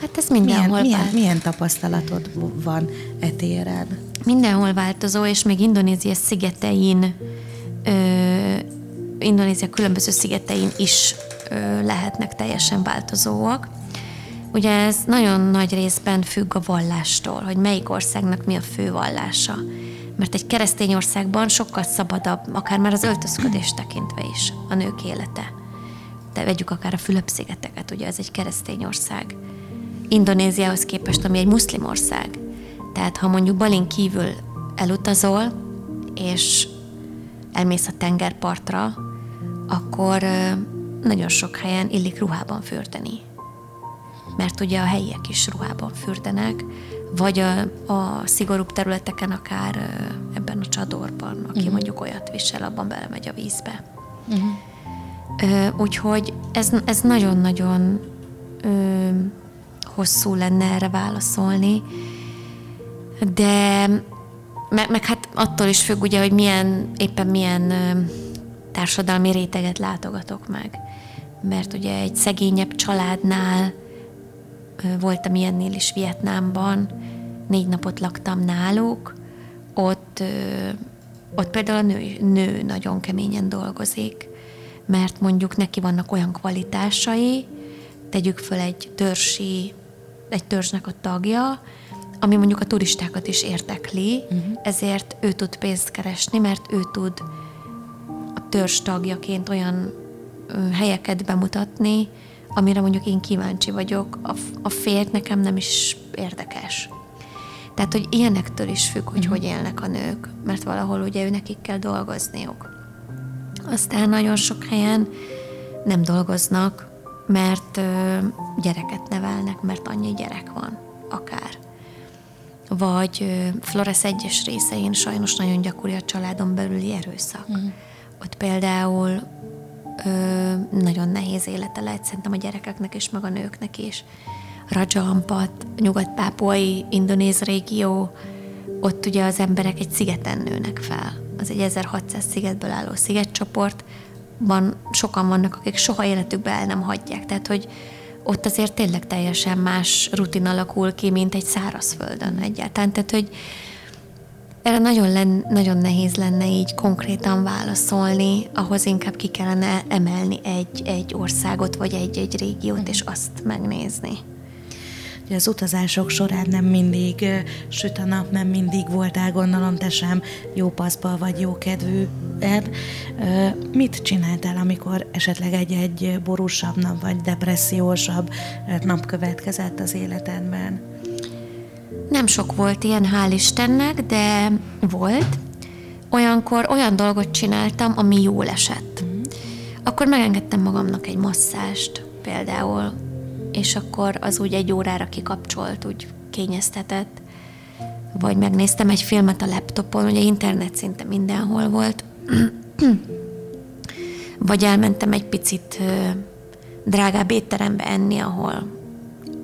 Hát ez mindenhol milyen, milyen, milyen tapasztalatod van e téren? Mindenhol változó, és még Indonézia szigetein, ö, Indonézia különböző szigetein is ö, lehetnek teljesen változóak. Ugye ez nagyon nagy részben függ a vallástól, hogy melyik országnak mi a fő vallása. Mert egy keresztény országban sokkal szabadabb, akár már az öltözködés tekintve is a nők élete. De vegyük akár a Fülöp-szigeteket, ugye ez egy keresztény ország. Indonéziához képest, ami egy muszlim ország. Tehát ha mondjuk Balin kívül elutazol, és elmész a tengerpartra, akkor nagyon sok helyen illik ruhában fürdeni mert ugye a helyiek is ruhában fürdenek, vagy a, a szigorúbb területeken akár ebben a csadorban, aki uh-huh. mondjuk olyat visel, abban belemegy a vízbe. Uh-huh. Úgyhogy ez, ez nagyon-nagyon hosszú lenne erre válaszolni, de meg, meg hát attól is függ ugye, hogy milyen, éppen milyen társadalmi réteget látogatok meg. Mert ugye egy szegényebb családnál voltam ilyennél is Vietnámban, négy napot laktam náluk, ott, ott például a nő, nő nagyon keményen dolgozik, mert mondjuk neki vannak olyan kvalitásai, tegyük föl egy törsi, egy törzsnek a tagja, ami mondjuk a turistákat is értekli, uh-huh. ezért ő tud pénzt keresni, mert ő tud a törzs tagjaként olyan helyeket bemutatni, amire mondjuk én kíváncsi vagyok, a, a férj nekem nem is érdekes. Tehát, hogy ilyenektől is függ, hogy mm. hogy élnek a nők, mert valahol ugye ő nekik kell dolgozniuk. Aztán nagyon sok helyen nem dolgoznak, mert gyereket nevelnek, mert annyi gyerek van, akár. Vagy Flores egyes részein sajnos nagyon gyakori a családon belüli erőszak. Mm. Ott például ö, nagyon nehéz élete lehet szerintem a gyerekeknek és meg a nőknek is. Raja Ampat, nyugat-pápuai indonéz régió, ott ugye az emberek egy szigeten nőnek fel. Az egy 1600 szigetből álló szigetcsoport, van, sokan vannak, akik soha életükben el nem hagyják. Tehát, hogy ott azért tényleg teljesen más rutin alakul ki, mint egy szárazföldön egyáltalán. Tehát, hogy erre nagyon, len, nagyon nehéz lenne így konkrétan válaszolni, ahhoz inkább ki kellene emelni egy, egy országot, vagy egy-egy régiót, és azt megnézni. Ugye az utazások során nem mindig süt a nap, nem mindig voltál, gondolom te sem jó paszba vagy jó kedvűen. Mit csináltál, amikor esetleg egy-egy borúsabb nap, vagy depressziósabb nap következett az életedben? Nem sok volt ilyen, hál' Istennek, de volt. Olyankor olyan dolgot csináltam, ami jól esett. Akkor megengedtem magamnak egy masszást például, és akkor az úgy egy órára kikapcsolt, úgy kényeztetett. Vagy megnéztem egy filmet a laptopon, ugye internet szinte mindenhol volt. Vagy elmentem egy picit drágább étterembe enni, ahol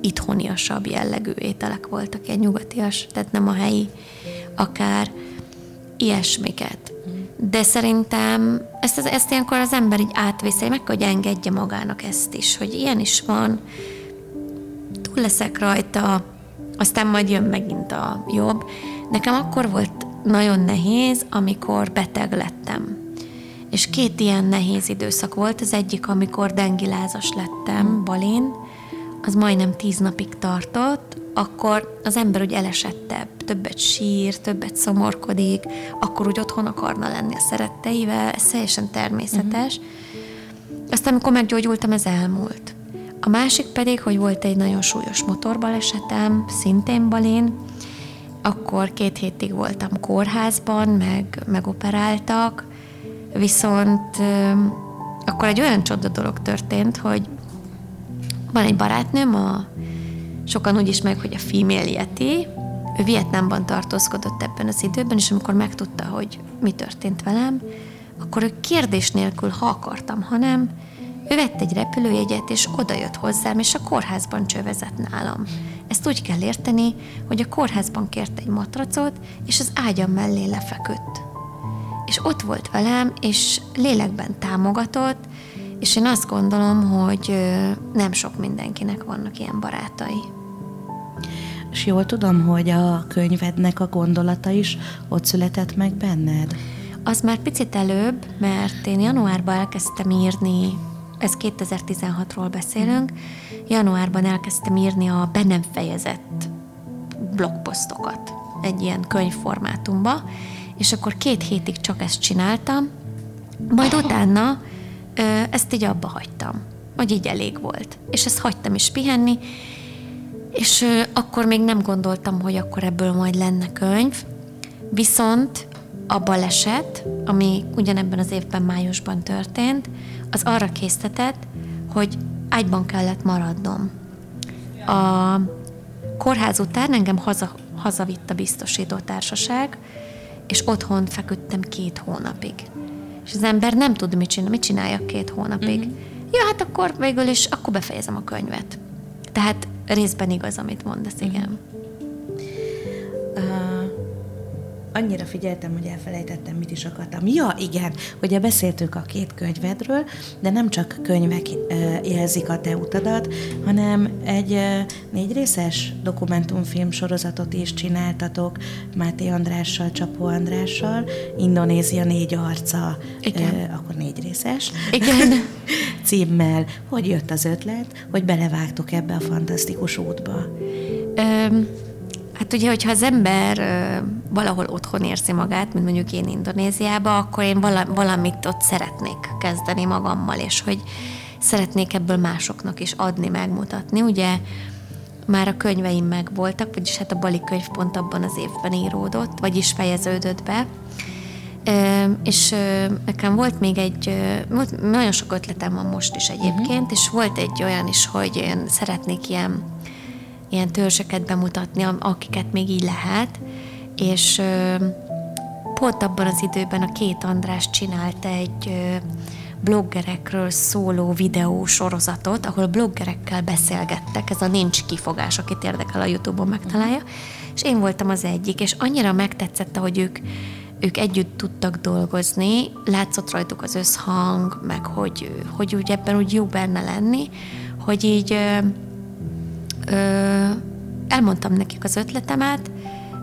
itthoniasabb jellegű ételek voltak, ilyen nyugatias, tehát nem a helyi, akár ilyesmiket. De szerintem ezt, ezt ilyenkor az ember így átvészi, meg hogy engedje magának ezt is, hogy ilyen is van, túl leszek rajta, aztán majd jön megint a jobb. Nekem akkor volt nagyon nehéz, amikor beteg lettem. És két ilyen nehéz időszak volt. Az egyik, amikor dengilázas lettem, balén, az majdnem tíz napig tartott, akkor az ember úgy elesettebb, többet sír, többet szomorkodik, akkor úgy otthon akarna lenni a szeretteivel, ez teljesen természetes. Uh-huh. Aztán, amikor meggyógyultam, ez elmúlt. A másik pedig, hogy volt egy nagyon súlyos motorbalesetem, szintén balén, akkor két hétig voltam kórházban, meg megoperáltak, viszont akkor egy olyan csoda dolog történt, hogy van egy barátnőm, a, sokan úgy ismerik, hogy a Female Yeti, Ő Vietnámban tartózkodott ebben az időben, és amikor megtudta, hogy mi történt velem, akkor ő kérdés nélkül, ha akartam, ha nem, ő vett egy repülőjegyet, és odajött hozzám, és a kórházban csövezett nálam. Ezt úgy kell érteni, hogy a kórházban kért egy matracot, és az ágyam mellé lefeküdt. És ott volt velem, és lélekben támogatott, és én azt gondolom, hogy nem sok mindenkinek vannak ilyen barátai. És jól tudom, hogy a könyvednek a gondolata is ott született meg benned? Az már picit előbb, mert én januárban elkezdtem írni, ez 2016-ról beszélünk, januárban elkezdtem írni a be nem fejezett blogposztokat egy ilyen könyvformátumba, és akkor két hétig csak ezt csináltam, majd utána ezt így abba hagytam, hogy így elég volt. És ezt hagytam is pihenni, és akkor még nem gondoltam, hogy akkor ebből majd lenne könyv, viszont a baleset, ami ugyanebben az évben májusban történt, az arra késztetett, hogy ágyban kellett maradnom. A kórház után engem haza, hazavitt a biztosító társaság, és otthon feküdtem két hónapig. És az ember nem tud, mit, csinál, mit csináljak két hónapig. Mm-hmm. Ja, hát akkor végül is, akkor befejezem a könyvet. Tehát részben igaz, amit mondasz, igen. Uh, annyira figyeltem, hogy elfelejtettem, mit is akartam. Ja, igen, ugye beszéltünk a két könyvedről, de nem csak könyvek jelzik a te utadat, hanem egy négy részes dokumentumfilm sorozatot is csináltatok Máté Andrással, Csapó Andrással, Indonézia négy arca, Igen. Akkor négy részes. Igen. címmel. Hogy jött az ötlet, hogy belevágtok ebbe a fantasztikus útba? Öm, hát ugye, hogyha az ember valahol otthon érzi magát, mint mondjuk én Indonéziába, akkor én vala, valamit ott szeretnék kezdeni magammal, és hogy szeretnék ebből másoknak is adni, megmutatni. Ugye már a könyveim meg voltak, vagyis hát a Bali könyv pont abban az évben íródott, vagyis fejeződött be. És nekem volt még egy, volt, nagyon sok ötletem van most is egyébként, uh-huh. és volt egy olyan is, hogy én szeretnék ilyen, ilyen törzseket bemutatni, akiket még így lehet, és pont abban az időben a két András csinált egy bloggerekről szóló videó sorozatot, ahol bloggerekkel beszélgettek, ez a nincs kifogás, akit érdekel a Youtube-on megtalálja, és én voltam az egyik, és annyira megtetszett, hogy ők ők együtt tudtak dolgozni, látszott rajtuk az összhang, meg hogy, hogy úgy ebben úgy jó benne lenni, hogy így ö, elmondtam nekik az ötletemet,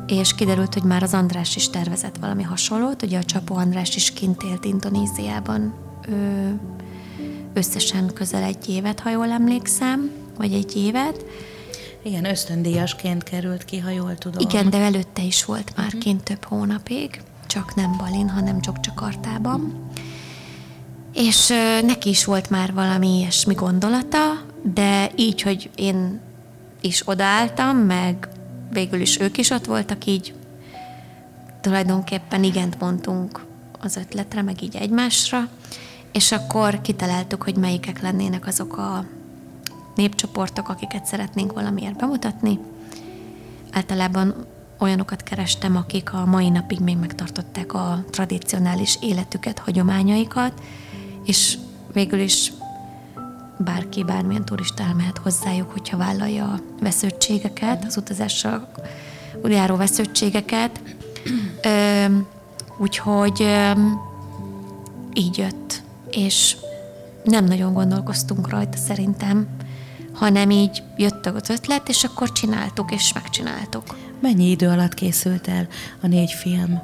és kiderült, hogy már az András is tervezett valami hasonlót, ugye a Csapó András is kint élt Indonéziában ö, összesen közel egy évet, ha jól emlékszem, vagy egy évet. Igen, ösztöndíjasként került ki, ha jól tudom. Igen, de előtte is volt már kint több hónapig, csak nem Balin, hanem csak Csakartában. És ö, neki is volt már valami ilyesmi gondolata, de így, hogy én is odaálltam, meg végül is ők is ott voltak, így tulajdonképpen igent mondtunk az ötletre, meg így egymásra, és akkor kitaláltuk, hogy melyikek lennének azok a népcsoportok, akiket szeretnénk valamiért bemutatni. Általában olyanokat kerestem, akik a mai napig még megtartották a tradicionális életüket, hagyományaikat, és végül is bárki, bármilyen turista elmehet hozzájuk, hogyha vállalja a vesződtségeket, az utazással járó vesződtségeket. Ö, úgyhogy ö, így jött, és nem nagyon gondolkoztunk rajta szerintem, hanem így jött az ötlet, és akkor csináltuk, és megcsináltuk. Mennyi idő alatt készült el a négy film?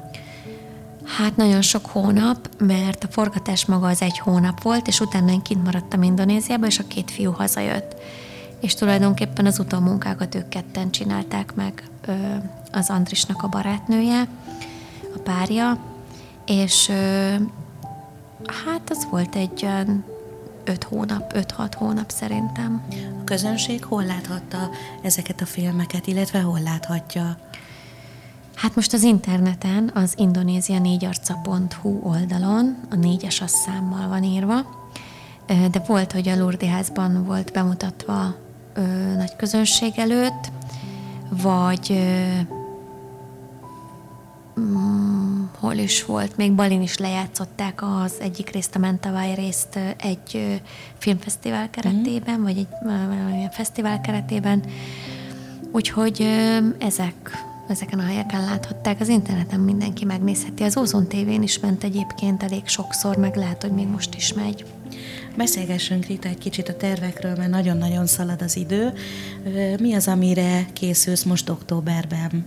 Hát nagyon sok hónap, mert a forgatás maga az egy hónap volt, és utána én kint maradtam Indonéziába, és a két fiú hazajött. És tulajdonképpen az utómunkákat ők ketten csinálták meg, az Andrisnak a barátnője, a párja, és hát az volt egy olyan öt hónap, öt-hat hónap szerintem. A közönség hol láthatta ezeket a filmeket, illetve hol láthatja? Hát most az interneten, az indonézia négyarca.hu oldalon, a négyes az számmal van írva, de volt, hogy a Lourdes házban volt bemutatva ö, nagy közönség előtt, vagy ö, mm, hol is volt, még Balin is lejátszották az egyik részt, a Mentavai részt egy ö, filmfesztivál keretében, vagy egy valamilyen fesztivál keretében. Úgyhogy ö, ezek, ezeken a helyeken láthatták. Az interneten mindenki megnézheti. Az Ozon TV-n is ment egyébként elég sokszor, meg lehet, hogy még most is megy. Beszélgessünk Rita egy kicsit a tervekről, mert nagyon-nagyon szalad az idő. Mi az, amire készülsz most októberben?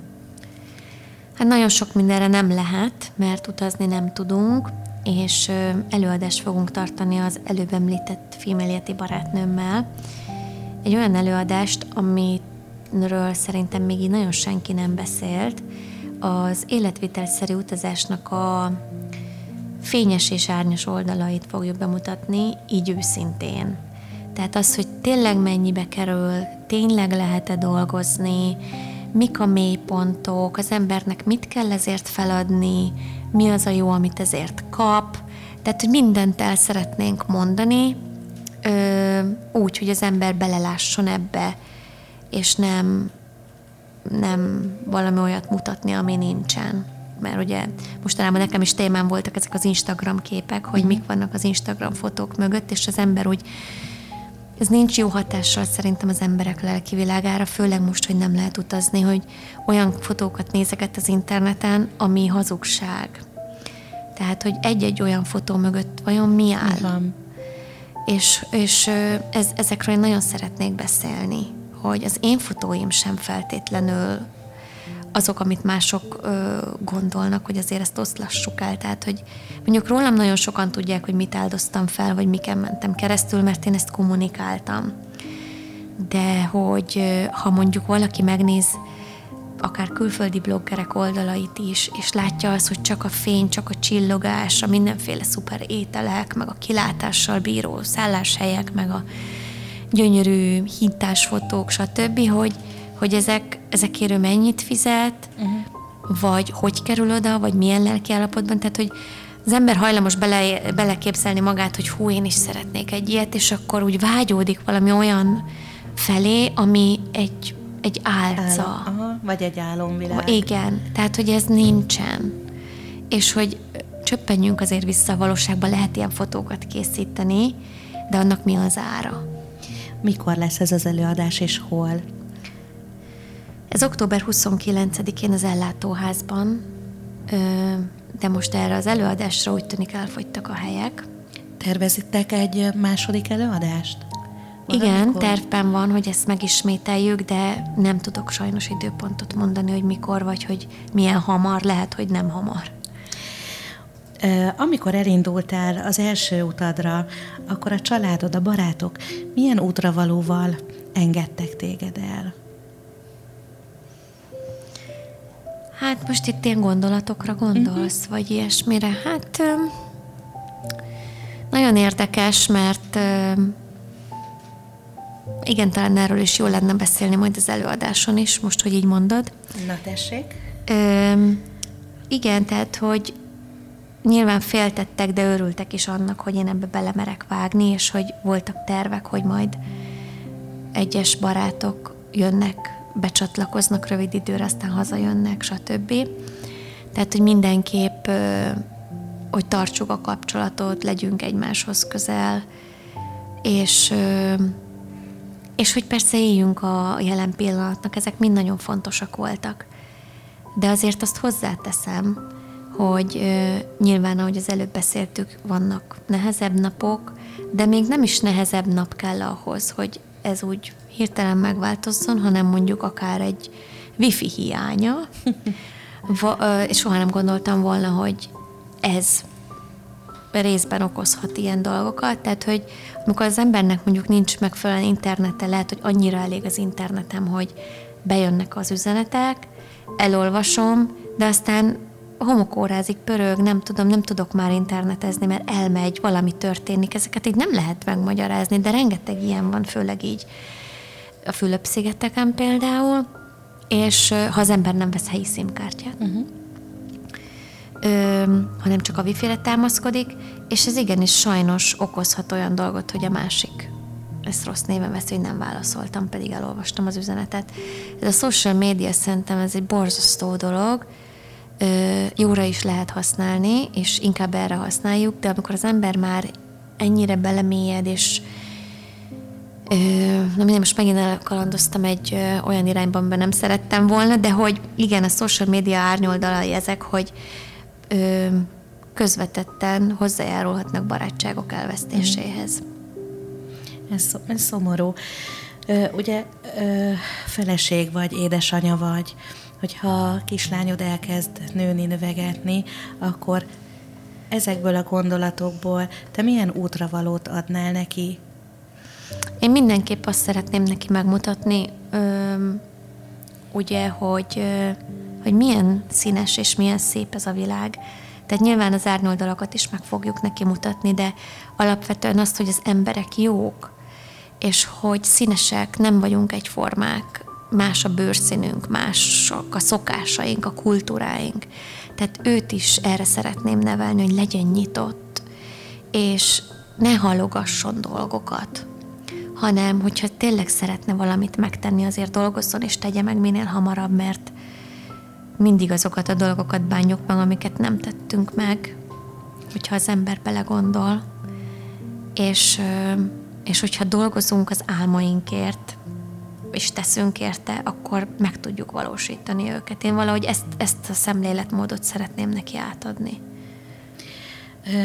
Hát nagyon sok mindenre nem lehet, mert utazni nem tudunk, és előadást fogunk tartani az előbb említett Filmelieti barátnőmmel. Egy olyan előadást, amiről szerintem még így nagyon senki nem beszélt, az életvitelszerű utazásnak a fényes és árnyas oldalait fogjuk bemutatni, így őszintén. Tehát az, hogy tényleg mennyibe kerül, tényleg lehet-e dolgozni, mik a mélypontok, az embernek mit kell ezért feladni, mi az a jó, amit ezért kap. Tehát, hogy mindent el szeretnénk mondani, ö, úgy, hogy az ember belelásson ebbe, és nem, nem valami olyat mutatni, ami nincsen. Mert ugye mostanában nekem is témám voltak ezek az Instagram képek, hogy mik vannak az Instagram fotók mögött, és az ember úgy ez nincs jó hatással szerintem az emberek lelki világára, főleg most, hogy nem lehet utazni, hogy olyan fotókat nézeket az interneten, ami hazugság. Tehát, hogy egy-egy olyan fotó mögött vajon mi áll? Van. És, és ez, ezekről én nagyon szeretnék beszélni, hogy az én fotóim sem feltétlenül azok, amit mások ö, gondolnak, hogy azért ezt oszlassuk el. Tehát, hogy mondjuk rólam nagyon sokan tudják, hogy mit áldoztam fel, vagy miken mentem keresztül, mert én ezt kommunikáltam. De hogy ö, ha mondjuk valaki megnéz akár külföldi bloggerek oldalait is, és látja azt, hogy csak a fény, csak a csillogás, a mindenféle szuper ételek, meg a kilátással bíró szálláshelyek, meg a gyönyörű hintásfotók, stb., hogy, hogy ezek, ezekért ő mennyit fizet, uh-huh. vagy hogy kerül oda, vagy milyen lelki állapotban, tehát hogy az ember hajlamos bele, beleképzelni magát, hogy hú, én is szeretnék egy ilyet, és akkor úgy vágyódik valami olyan felé, ami egy, egy álca. Álom, aha, vagy egy álomvilág. Igen, tehát hogy ez nincsen. És hogy csöppenjünk azért vissza a valóságba, lehet ilyen fotókat készíteni, de annak mi az ára? Mikor lesz ez az előadás, és hol? Ez október 29-én az ellátóházban, de most erre az előadásra úgy tűnik elfogytak a helyek. Tervezitek egy második előadást? Igen, Valamikor? tervben van, hogy ezt megismételjük, de nem tudok sajnos időpontot mondani, hogy mikor, vagy hogy milyen hamar, lehet, hogy nem hamar. Amikor elindultál az első utadra, akkor a családod, a barátok milyen útravalóval engedtek téged el? Hát most itt ilyen gondolatokra gondolsz, uh-huh. vagy ilyesmire? Hát nagyon érdekes, mert igen, talán erről is jó lenne beszélni majd az előadáson is, most, hogy így mondod. Na tessék. Ö, igen, tehát, hogy nyilván féltettek, de örültek is annak, hogy én ebbe belemerek vágni, és hogy voltak tervek, hogy majd egyes barátok jönnek, becsatlakoznak rövid időre, aztán hazajönnek, stb. Tehát, hogy mindenképp, hogy tartsuk a kapcsolatot, legyünk egymáshoz közel, és, és hogy persze éljünk a jelen pillanatnak, ezek mind nagyon fontosak voltak. De azért azt hozzáteszem, hogy ö, nyilván, ahogy az előbb beszéltük, vannak nehezebb napok, de még nem is nehezebb nap kell ahhoz, hogy ez úgy hirtelen megváltozzon, hanem mondjuk akár egy wifi hiánya. Va, ö, és soha nem gondoltam volna, hogy ez részben okozhat ilyen dolgokat, tehát hogy amikor az embernek mondjuk nincs megfelelően internete, lehet, hogy annyira elég az internetem, hogy bejönnek az üzenetek, elolvasom, de aztán homokórázik, pörög, nem tudom, nem tudok már internetezni, mert elmegy, valami történik. Ezeket így nem lehet megmagyarázni, de rengeteg ilyen van, főleg így a Fülöp-szigeteken például, és ha az ember nem vesz helyi szimkártyát, uh-huh. ö, hanem csak a wifi-re támaszkodik, és ez igenis sajnos okozhat olyan dolgot, hogy a másik ezt rossz néven veszi, hogy nem válaszoltam, pedig elolvastam az üzenetet. Ez a social media szerintem ez egy borzasztó dolog, jóra is lehet használni, és inkább erre használjuk, de amikor az ember már ennyire belemélyed, és ö, na mindig most megint elkalandoztam egy ö, olyan irányban, amiben nem szerettem volna, de hogy igen, a social media árnyoldalai ezek, hogy ö, közvetetten hozzájárulhatnak barátságok elvesztéséhez. Ez, ez szomorú. Ö, ugye ö, feleség vagy, édesanya vagy, hogyha a kislányod elkezd nőni, növegetni, akkor ezekből a gondolatokból te milyen útravalót adnál neki? Én mindenképp azt szeretném neki megmutatni, ö, ugye, hogy, ö, hogy milyen színes és milyen szép ez a világ. Tehát nyilván az árnyoldalakat is meg fogjuk neki mutatni, de alapvetően azt, hogy az emberek jók, és hogy színesek, nem vagyunk egyformák, más a bőrszínünk, mások a szokásaink, a kultúráink. Tehát őt is erre szeretném nevelni, hogy legyen nyitott, és ne halogasson dolgokat, hanem hogyha tényleg szeretne valamit megtenni, azért dolgozzon és tegye meg minél hamarabb, mert mindig azokat a dolgokat bánjuk meg, amiket nem tettünk meg, hogyha az ember belegondol. És, és hogyha dolgozunk az álmainkért, és teszünk érte, akkor meg tudjuk valósítani őket. Én valahogy ezt, ezt a szemléletmódot szeretném neki átadni.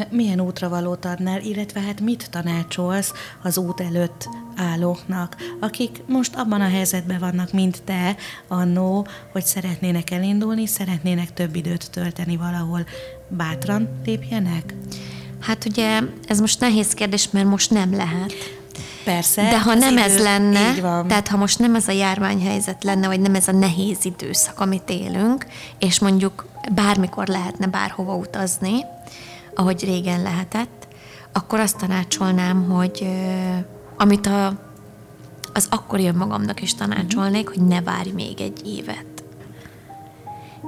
Milyen útravalót adnál, illetve hát mit tanácsolsz az út előtt állóknak, akik most abban a helyzetben vannak, mint te, annó, hogy szeretnének elindulni, szeretnének több időt tölteni valahol. Bátran lépjenek? Hát ugye ez most nehéz kérdés, mert most nem lehet. Persze. De ha nem idő, ez lenne, így van. tehát ha most nem ez a járványhelyzet lenne, vagy nem ez a nehéz időszak, amit élünk, és mondjuk bármikor lehetne bárhova utazni, ahogy régen lehetett, akkor azt tanácsolnám, hogy amit a, az akkori önmagamnak is tanácsolnék, hogy ne várj még egy évet.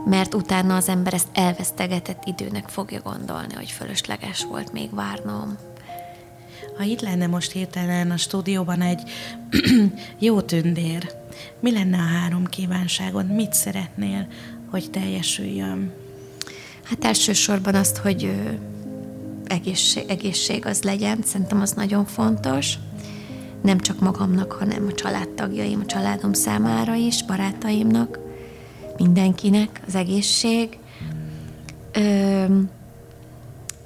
Mert utána az ember ezt elvesztegetett időnek fogja gondolni, hogy fölösleges volt még várnom. Ha itt lenne most hirtelen a stúdióban egy jó tündér, mi lenne a három kívánságod? Mit szeretnél, hogy teljesüljön? Hát elsősorban azt, hogy egészség, egészség az legyen, szerintem az nagyon fontos. Nem csak magamnak, hanem a családtagjaim, a családom számára is, barátaimnak, mindenkinek az egészség. Ö,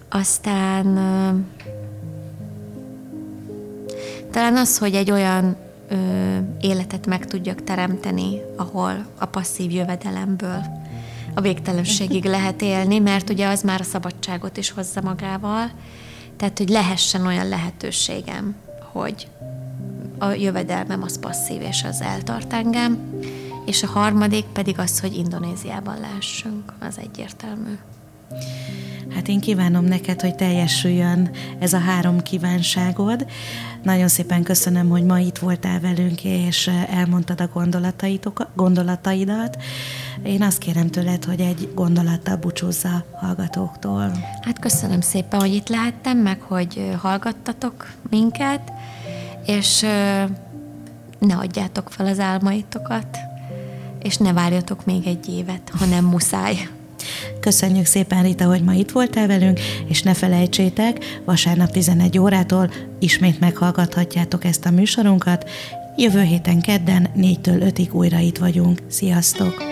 aztán ö, talán az, hogy egy olyan ö, életet meg tudjak teremteni, ahol a passzív jövedelemből a végtelenségig lehet élni, mert ugye az már a szabadságot is hozza magával, tehát hogy lehessen olyan lehetőségem, hogy a jövedelmem az passzív, és az eltart engem, és a harmadik pedig az, hogy Indonéziában lehessünk, az egyértelmű. Hát én kívánom neked, hogy teljesüljön ez a három kívánságod. Nagyon szépen köszönöm, hogy ma itt voltál velünk, és elmondtad a gondolataidat. Én azt kérem tőled, hogy egy gondolattal búcsúzza hallgatóktól. Hát köszönöm szépen, hogy itt lehettem, meg hogy hallgattatok minket, és ne adjátok fel az álmaitokat, és ne várjatok még egy évet, ha nem muszáj. Köszönjük szépen, Rita, hogy ma itt voltál velünk, és ne felejtsétek, vasárnap 11 órától ismét meghallgathatjátok ezt a műsorunkat. Jövő héten kedden 4-től 5-ig újra itt vagyunk. Sziasztok!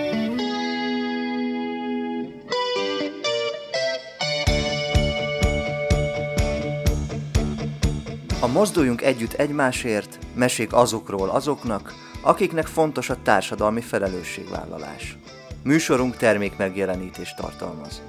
A Mozduljunk Együtt Egymásért mesék azokról azoknak, akiknek fontos a társadalmi felelősségvállalás. Műsorunk termék megjelenítést tartalmaz.